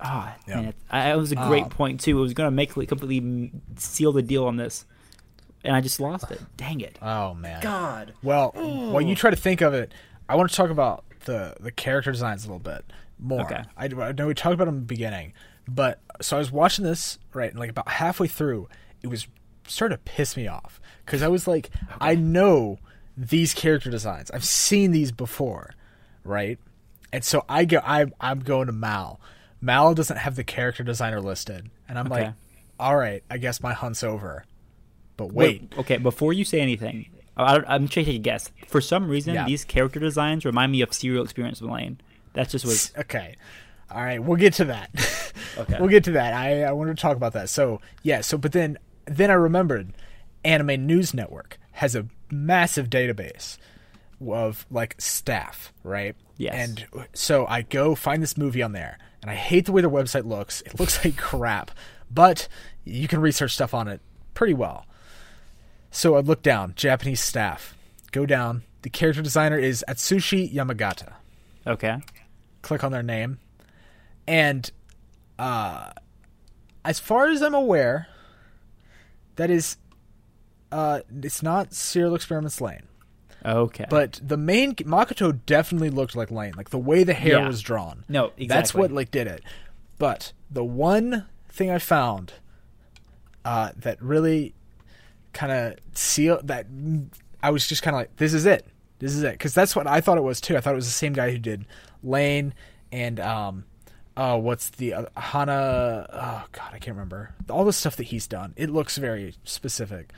Ah, Yeah. man, it, I, it was a great Um, point too. It was gonna make like, completely seal the deal on this, and I just lost it. Dang it. Oh man. God. Well, while you try to think of it, I want to talk about the the character designs a little bit more. Okay. I, I know we talked about them in the beginning, but so I was watching this right, and like about halfway through, it was starting to piss me off because I was like, I know these character designs. I've seen these before, right? And so I go, I I'm going to Mal. Mal doesn't have the character designer listed, and I'm Okay. like, all right, I guess my hunt's over. But wait, Okay, before you say anything, I, I'm trying to take a guess. For some reason, Yeah. these character designs remind me of Serial Experiments Lain. That just was okay. All right, we'll get to that. Okay. we'll get to that. I I wanted to talk about that. So yeah. So but then then I remembered, Anime News Network has a massive database of like staff, right? Yes. And so I go find this movie on there, and I hate the way their website looks. It looks like crap, but you can research stuff on it pretty well. So I look down, Japanese staff. Go down. The character designer is Atsushi Yamagata okay. click on their name and uh as far as i'm aware that is uh it's not serial experiments lain Okay. but the main makoto definitely looked like lain like the way the hair Yeah. was drawn. No, exactly. that's what like did it. But the one thing i found uh that really kind of seal that i was just kind of like this is it. This is it. Because that's what i thought it was too. I thought it was the same guy who did lain and um uh what's the uh, hana oh god i can't remember. All the stuff that he's done it looks very specific.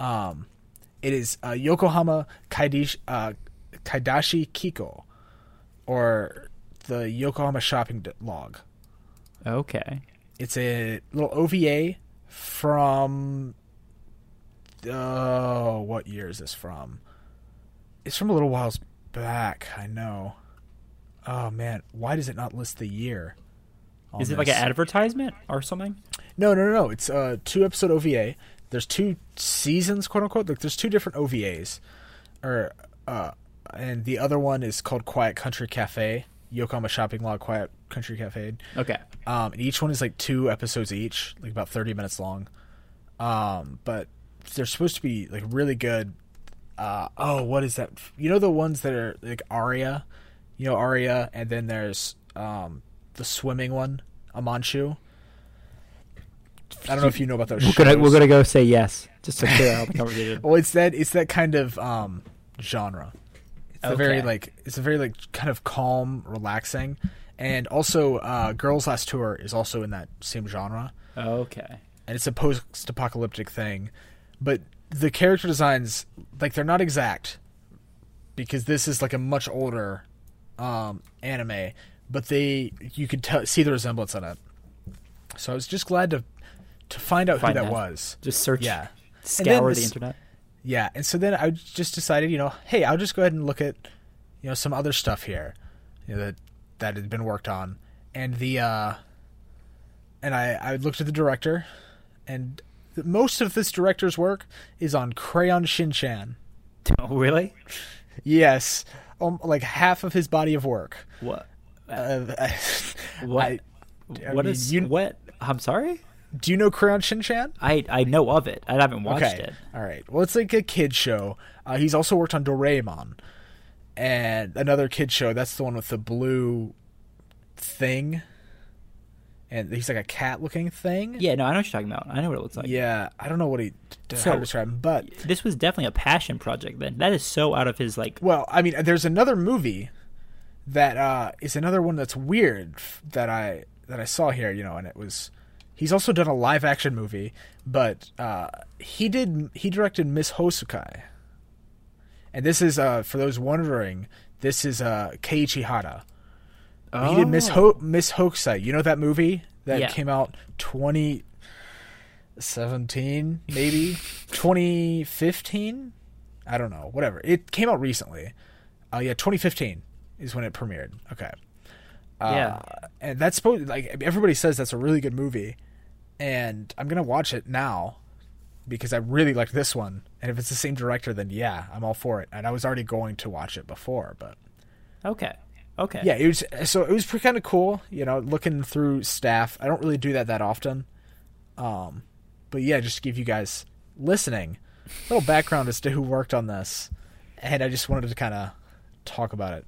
Um it is uh, yokohama kaidashi, uh, kaidashi kiko or the yokohama shopping log Okay. It's a little OVA from. Oh, what year is this from? It's from a little whiles back. I know. Oh man, why does it not list the year? Is it like an advertisement or something? No, no, no, no. It's a two episode OVA. There's two seasons, quote unquote. Like there's two different OVAs, or uh, and the other one is called Quiet Country Cafe. Yokohama Shopping Mall, Quiet Country Cafe. Okay. Um, and each one is like two episodes each, like about thirty minutes long. Um, but they're supposed to be like really good. Uh, oh, what is that? You know the ones that are like Aria, you know Aria, and then there's um the swimming one, Amanchu. I don't know if you know about those. We're gonna we're gonna go say yes just to clear out the conversation. Well, it's that it's that kind of um genre. It's a very like it's a very like kind of calm, relaxing, and also uh, Girls Last Tour is also in that same genre, Okay. and it's a post-apocalyptic thing, but the character designs like they're not exact because this is like a much older um, anime, but they you could tell, see the resemblance in it. So I was just glad to to find out Find who that that. was. Just search. Yeah. Scour the internet. Yeah, and so then I just decided, you know, hey, I'll just go ahead and look at, you know, some other stuff here, you know, that that had been worked on, and the, uh, and I I looked at the director, and the, most of this director's work is on Crayon Shin-chan. Oh, really? Yes, um, like half of his body of work. What? Uh, What? I- I what mean, is you- what? I'm sorry. Do you know Crayon Shin-chan? I I know of it. I haven't watched okay. it. All right. Well, it's like a kid show. Uh, he's also worked on Doraemon and another kid show. That's the one with the blue thing, and he's like a cat-looking thing. Yeah, no, I know what you're talking about. I know what it looks like. Yeah, I don't know what he how So- to describe him, but This was definitely a passion project. Then that is so out of his like. well, I mean, there's another movie that uh, is another one that's weird that I that I saw here. You know, and it was he's also done a live-action movie, but uh, he did he directed Miss Hosukai. And this is uh, for those wondering, this is uh, Keiichi Hara. He did Miss Ho- Miss Hokusai. You know that movie that Oh. Yeah. came out 2017, maybe 2015. I don't know. Whatever. It came out recently. Uh, yeah, 2015 is when it premiered. Okay. Uh, Yeah. and that's supposed like everybody says that's a really good movie, and I'm gonna watch it now because I really like this one. And if it's the same director, then yeah, I'm all for it. And I was already going to watch it before, but Okay. Okay. yeah, it was so it was pretty kind of cool, you know, looking through staff. I don't really do that that often, um, but yeah, just to give you guys listening a little background as to who worked on this, and I just wanted to kind of talk about it.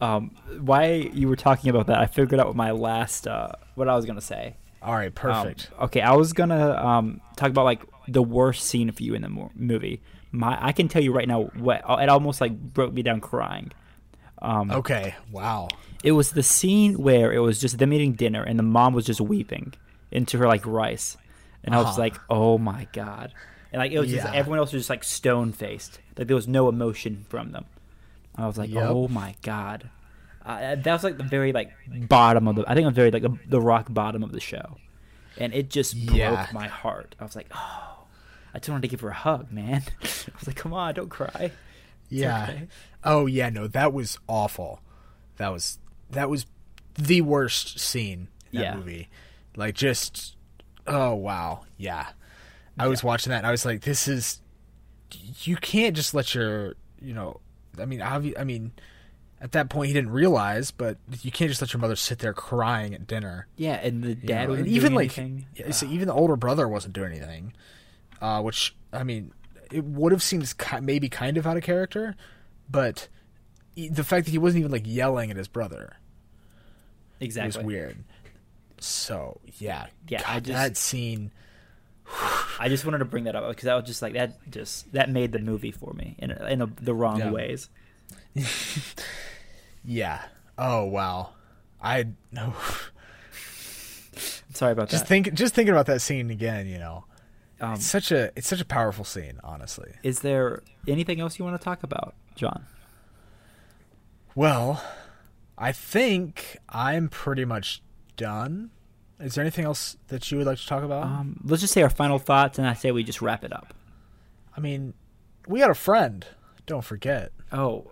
Um, why you were talking about that? I figured out what my last uh, what I was gonna say. All right, Um, perfect. okay, I was gonna um, talk about like the worst scene for you in the mo- movie. My, I can tell you right now what it almost like broke me down crying. Um, okay, wow. It was the scene where it was just them eating dinner and the mom was just weeping into her like rice, and I was Uh-huh. like, oh my god, and like it was just everyone else was just like stone faced, like there was no emotion from them. I was like, Yep. oh my god, uh, that was like the very like bottom of the. I think I'm very like the, the rock bottom of the show, and it just Yeah. broke my heart. I was like, oh, I just wanted to give her a hug, man. I was like, come on, don't cry. Yeah. okay. Oh yeah, no, that was awful. That was that was the worst scene in that Yeah. movie. Like just oh wow. Yeah. I was watching that and I was like this is you can't just let your, you know, I mean obvi- I mean at that point he didn't realize, but you can't just let your mother sit there crying at dinner. Yeah, and the dad and even like anything. yeah, so even the older brother wasn't doing anything, uh, which I mean, it would have seemed maybe kind of out of character, but the fact that he wasn't even like yelling at his brother exactly. was weird. So yeah, Yeah, I God, just- that scene. I just wanted to bring that up because I was just like that. Just that made the movie for me in in a, the wrong Yeah. ways. Yeah. Oh wow. I no. Sorry about just that. think just thinking about that scene again. You know, um, it's such a it's such a powerful scene. Honestly. is there anything else you want to talk about, John? Well, I think I'm pretty much done. Is there anything else that you would like to talk about? Um, let's just say our final thoughts, and I say we just wrap it up. I mean, we had a friend. Don't forget. Oh,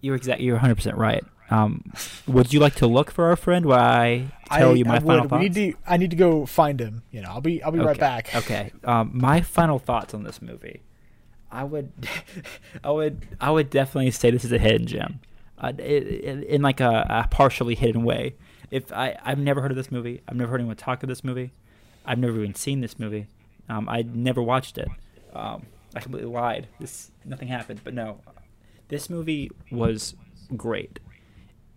you're exact. You're 100 percent right. Um, would you like to look for our friend while I tell I, you my I final would. thoughts? We need to. I need to go find him. You know, I'll be. I'll be right back. Okay. Um, my final thoughts on this movie. I would, I would, I would definitely say this is a hidden gem, uh, in, in like a, a partially hidden way. If I, I've never heard of this movie. I've never heard anyone talk of this movie. I've never even seen this movie. Um, I never watched it. Um, I completely lied. This nothing happened. But no, this movie was great.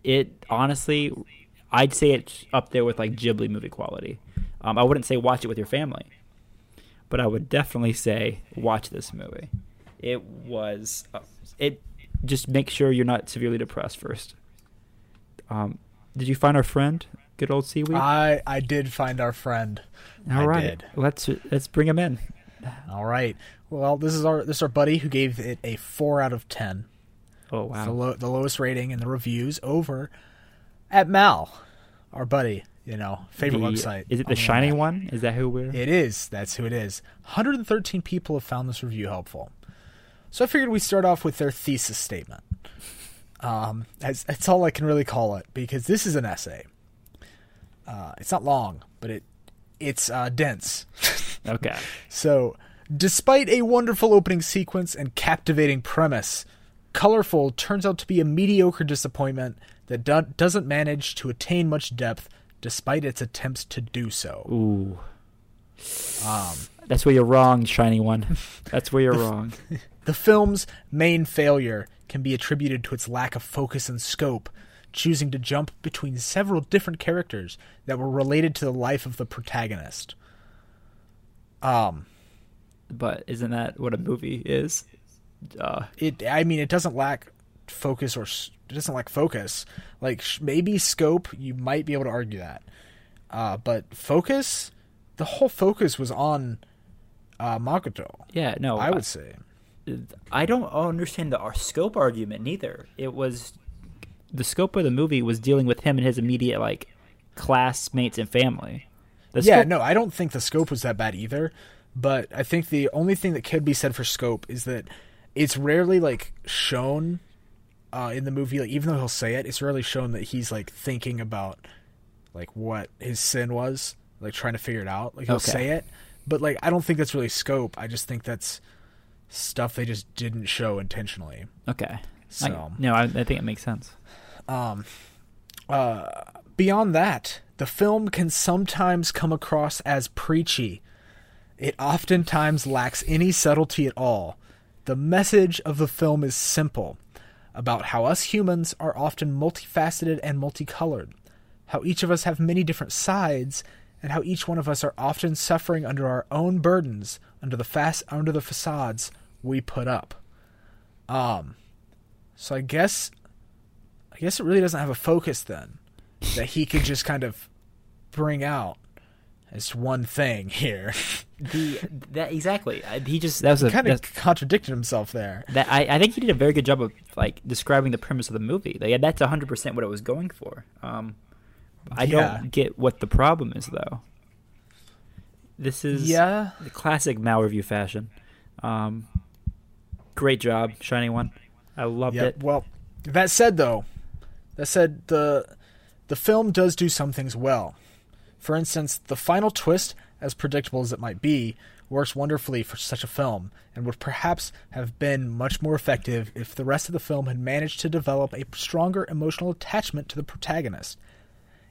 It honestly, I'd say it's up there with like Ghibli movie quality. Um, I wouldn't say watch it with your family, but I would definitely say watch this movie. It was uh, it. Just make sure you're not severely depressed first. Um, did you find our friend? Good old seaweed. I I did find our friend. All I right, did. let's let's bring him in. All right. Well, this is our this is our buddy who gave it a four out of ten. Oh wow. the, lo- the lowest rating in the reviews over at Mal, our buddy. You know, favorite The- website. Is it the shiny internet. one? Is that who we're? It is. That's who it is. 113 people have found this review helpful. So I figured we'd start off with their thesis statement. Um, that's, that's all I can really call it because this is an essay. Uh, it's not long, but it it's uh, dense. Okay. So, despite a wonderful opening sequence and captivating premise, Colorful turns out to be a mediocre disappointment that do- doesn't manage to attain much depth despite its attempts to do so. Ooh. Um, That's where you're wrong, shiny one. That's where you're wrong. The film's main failure can be attributed to its lack of focus and scope, choosing to jump between several different characters that were related to the life of the protagonist. Um, But isn't that what a movie is? Uh, it I mean it doesn't lack focus or it doesn't lack focus. Like sh- maybe scope, you might be able to argue that. Uh, but focus, the whole focus was on uh, Makoto. yeah, no. I would say. I don't understand the scope argument neither. It was the scope of the movie was dealing with him and his immediate like classmates and family. The yeah, scope- no, I don't think the scope was that bad either. But I think the only thing that could be said for scope is that it's rarely like shown uh, in the movie. Like even though he'll say it, it's rarely shown that he's like thinking about like what his sin was, like trying to figure it out. Like he'll Okay. say it, but like I don't think that's really scope. I just think that's stuff they just didn't show intentionally. Okay. So I, no, I, I think it makes sense. um, uh, beyond that, the film can sometimes come across as preachy. It oftentimes lacks any subtlety at all. The message of the film is simple about how us humans are often multifaceted and multicolored, how each of us have many different sides, and how each one of us are often suffering under our own burdens under the fast under the facades we put up. Um so I guess I guess it really doesn't have a focus then that he could just kind of bring out as one thing here. The that exactly. He just that was a kind of that's- contradicted himself there. that I, I think he did a very good job of like describing the premise of the movie. Like, that's hundred percent what it was going for. Um, I Yeah. don't get what the problem is though. This is Yeah. the classic Mal review fashion. Um, great job, shiny one. I loved Yep. it. Well, that said though, that said the the film does do some things well. For instance, the final twist, as predictable as it might be, works wonderfully for such a film and would perhaps have been much more effective if the rest of the film had managed to develop a stronger emotional attachment to the protagonist.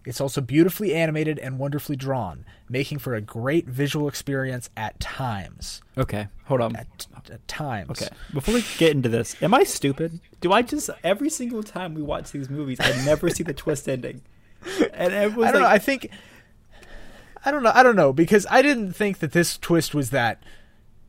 It's also beautifully animated and wonderfully drawn, making for a great visual experience at times. Okay, hold on. At, at times. Okay, before we get into this, am I stupid? Do I just every single time we watch these movies, I never see the twist ending, and everyone's I don't know. I think I don't know. I don't know because I didn't think that this twist was that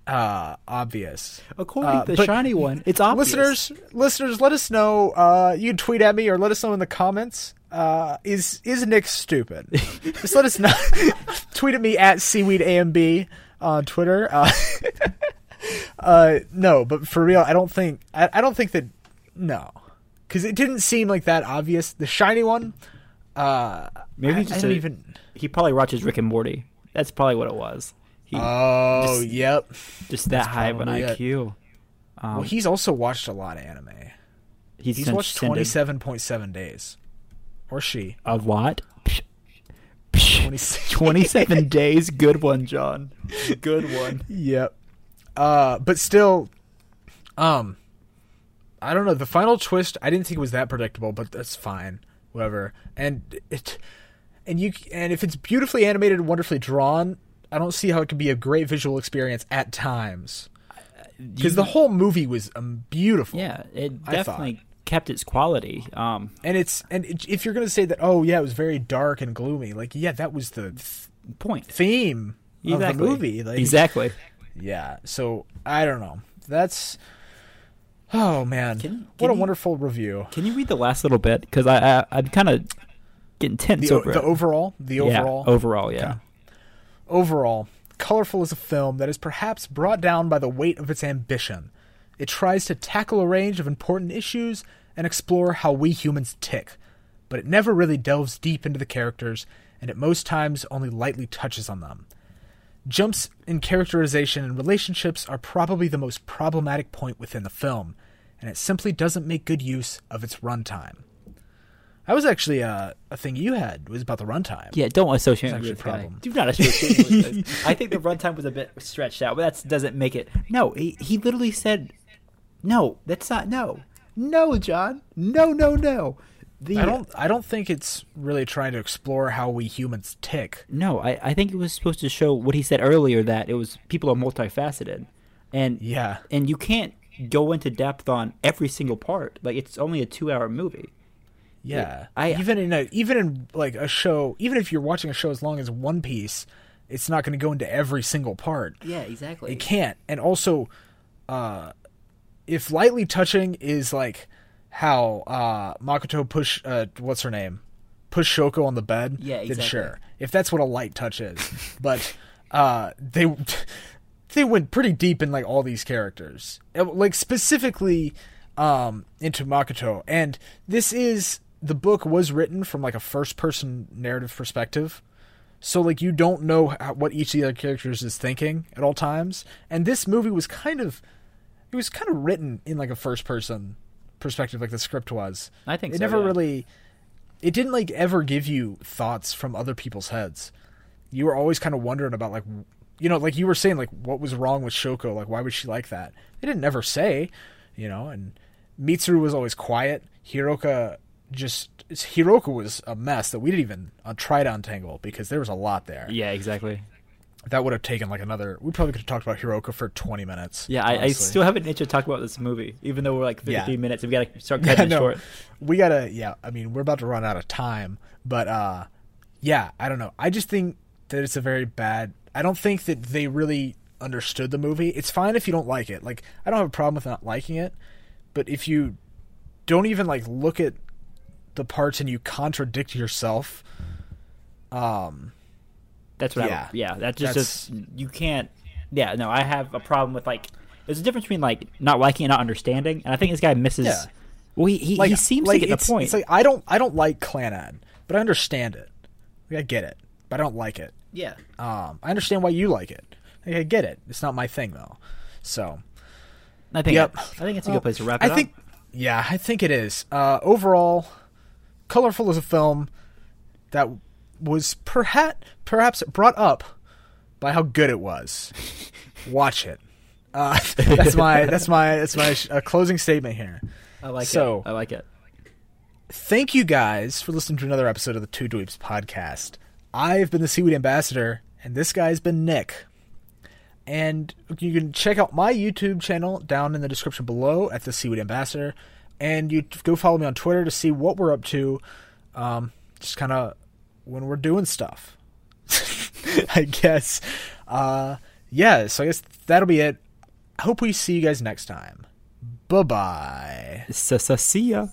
uh, obvious. according uh, to the shiny one, it's obvious. Listeners, listeners, let us know. Uh, you can tweet at me or let us know in the comments. Uh, is is Nick stupid? Just let us know. tweet at me at seaweedamb on Twitter. Uh, uh, no, but for real, I don't think I, I don't think that no, because it didn't seem like that obvious. The shiny one, uh, Maybe I, just don't even. He probably watches Rick and Morty. That's probably what it was. He Oh, just- yep. just that high of an it. IQ. Um, well, he's also watched a lot of anime. he's, He's watched twenty-seven point seven days, or she. A what? 27 27 days. Good one, John. Good one. Yep. Uh, but still, um, I don't know. The final twist, I didn't think it was that predictable, but that's fine. Whatever. And it, and you, and if it's beautifully animated and wonderfully drawn, I don't see how it could be a great visual experience at times. Because the whole movie was um, beautiful. Yeah, it definitely kept its quality. Um, And it's and it, if you're gonna say that, oh yeah, it was very dark and gloomy. Like yeah, that was the th- point. theme of the movie. Like, exactly. Yeah. So I don't know. That's oh man, Can- what a you- wonderful review. Can you read the last little bit? Because I, I I'm kind of getting tense The, over the it. overall, the yeah, overall, overall, yeah. Okay. overall, colorful is a film that is perhaps brought down by the weight of its ambition. It tries to tackle a range of important issues and explore how we humans tick, but it never really delves deep into the characters, and at most times only lightly touches on them. Jumps in characterization and relationships are probably the most problematic point within the film, and it simply doesn't make good use of its runtime. That was actually uh, a thing you had was about the runtime. Yeah, don't associate It's with a this guy. problem. Do not associate with this. I think the runtime was a bit stretched out, but that doesn't make it. No, he, he literally said, "No, that's not no, no, John, no, no, no." The I don't. I don't think it's really trying to explore how we humans tick. no, I, I think it was supposed to show what he said earlier that it was people are multifaceted, and Yeah, and you can't go into depth on every single part. Like it's only a two-hour movie. yeah. I- even in a even in like a show, even if you're watching a show as long as One Piece, it's not going to go into every single part. Yeah, exactly. It can't. And also, uh, if lightly touching is like how uh, Makoto push uh, what's her name, push Shoko on the bed. Yeah, Then sure, if that's what a light touch is, but uh, they they went pretty deep in like all these characters, Uh, like specifically um, into Makoto, and this is the book was written from like a first person narrative perspective. So like you don't know how, what each of the other characters is thinking at all times, and this movie was kind of it was kind of written in like a first person perspective, like the script was. I think it so, never yeah. really it didn't like ever give you thoughts from other people's heads. You were always kind of wondering about like you know like you were saying like what was wrong with Shoko like why was she like that? They didn't ever say, you know, and Mitsuru was always quiet. Hiroka just Hiroka was a mess that we didn't even uh, try to untangle because there was a lot there. Yeah, exactly. That would have taken like another. We probably could have talked about Hiroka for twenty minutes. Yeah, I, I still have an itch to talk about this movie, even though we're like 53 Yeah. minutes. We gotta start Yeah, cutting no, it short. we gotta. Yeah, I mean, we're about to run out of time, but uh, yeah, I don't know. I just think that it's a very bad. I don't think that they really understood the movie. It's fine if you don't like it. Like, I don't have a problem with not liking it, but if you don't even like look at the parts and you contradict yourself, um, That's what. Yeah. I, yeah, that's just, That's- just you can't. Yeah, no, I have a problem with like. There's a difference between like not liking and not understanding, and I think this guy misses. Yeah. Well, he he, like he seems like to get it's, the point. It's like I don't I don't like Clannad, but I understand it. Like, I get it, but I don't like it. yeah, Um, I understand why you like it. Like, I get it. It's not my thing though. So I think. Yep. I think it's a Well, good place to wrap it I think, yeah, I think it is. Uh, overall, colorful is a film that was perhaps perhaps brought up by how good it was. Watch it. Uh, that's my that's my that's my uh, closing statement here. I like so- it. I like it. Thank you guys for listening to another episode of the Two Dweebs podcast. I've been the Seaweed Ambassador, and this guy's been Nick. And you can check out my YouTube channel down in the description below at the Seaweed Ambassador, and you go follow me on Twitter to see what we're up to, um, just kind of when we're doing stuff. I guess. Uh, yeah, so I guess that'll be it. I hope we see you guys next time. Bye bye. See ya.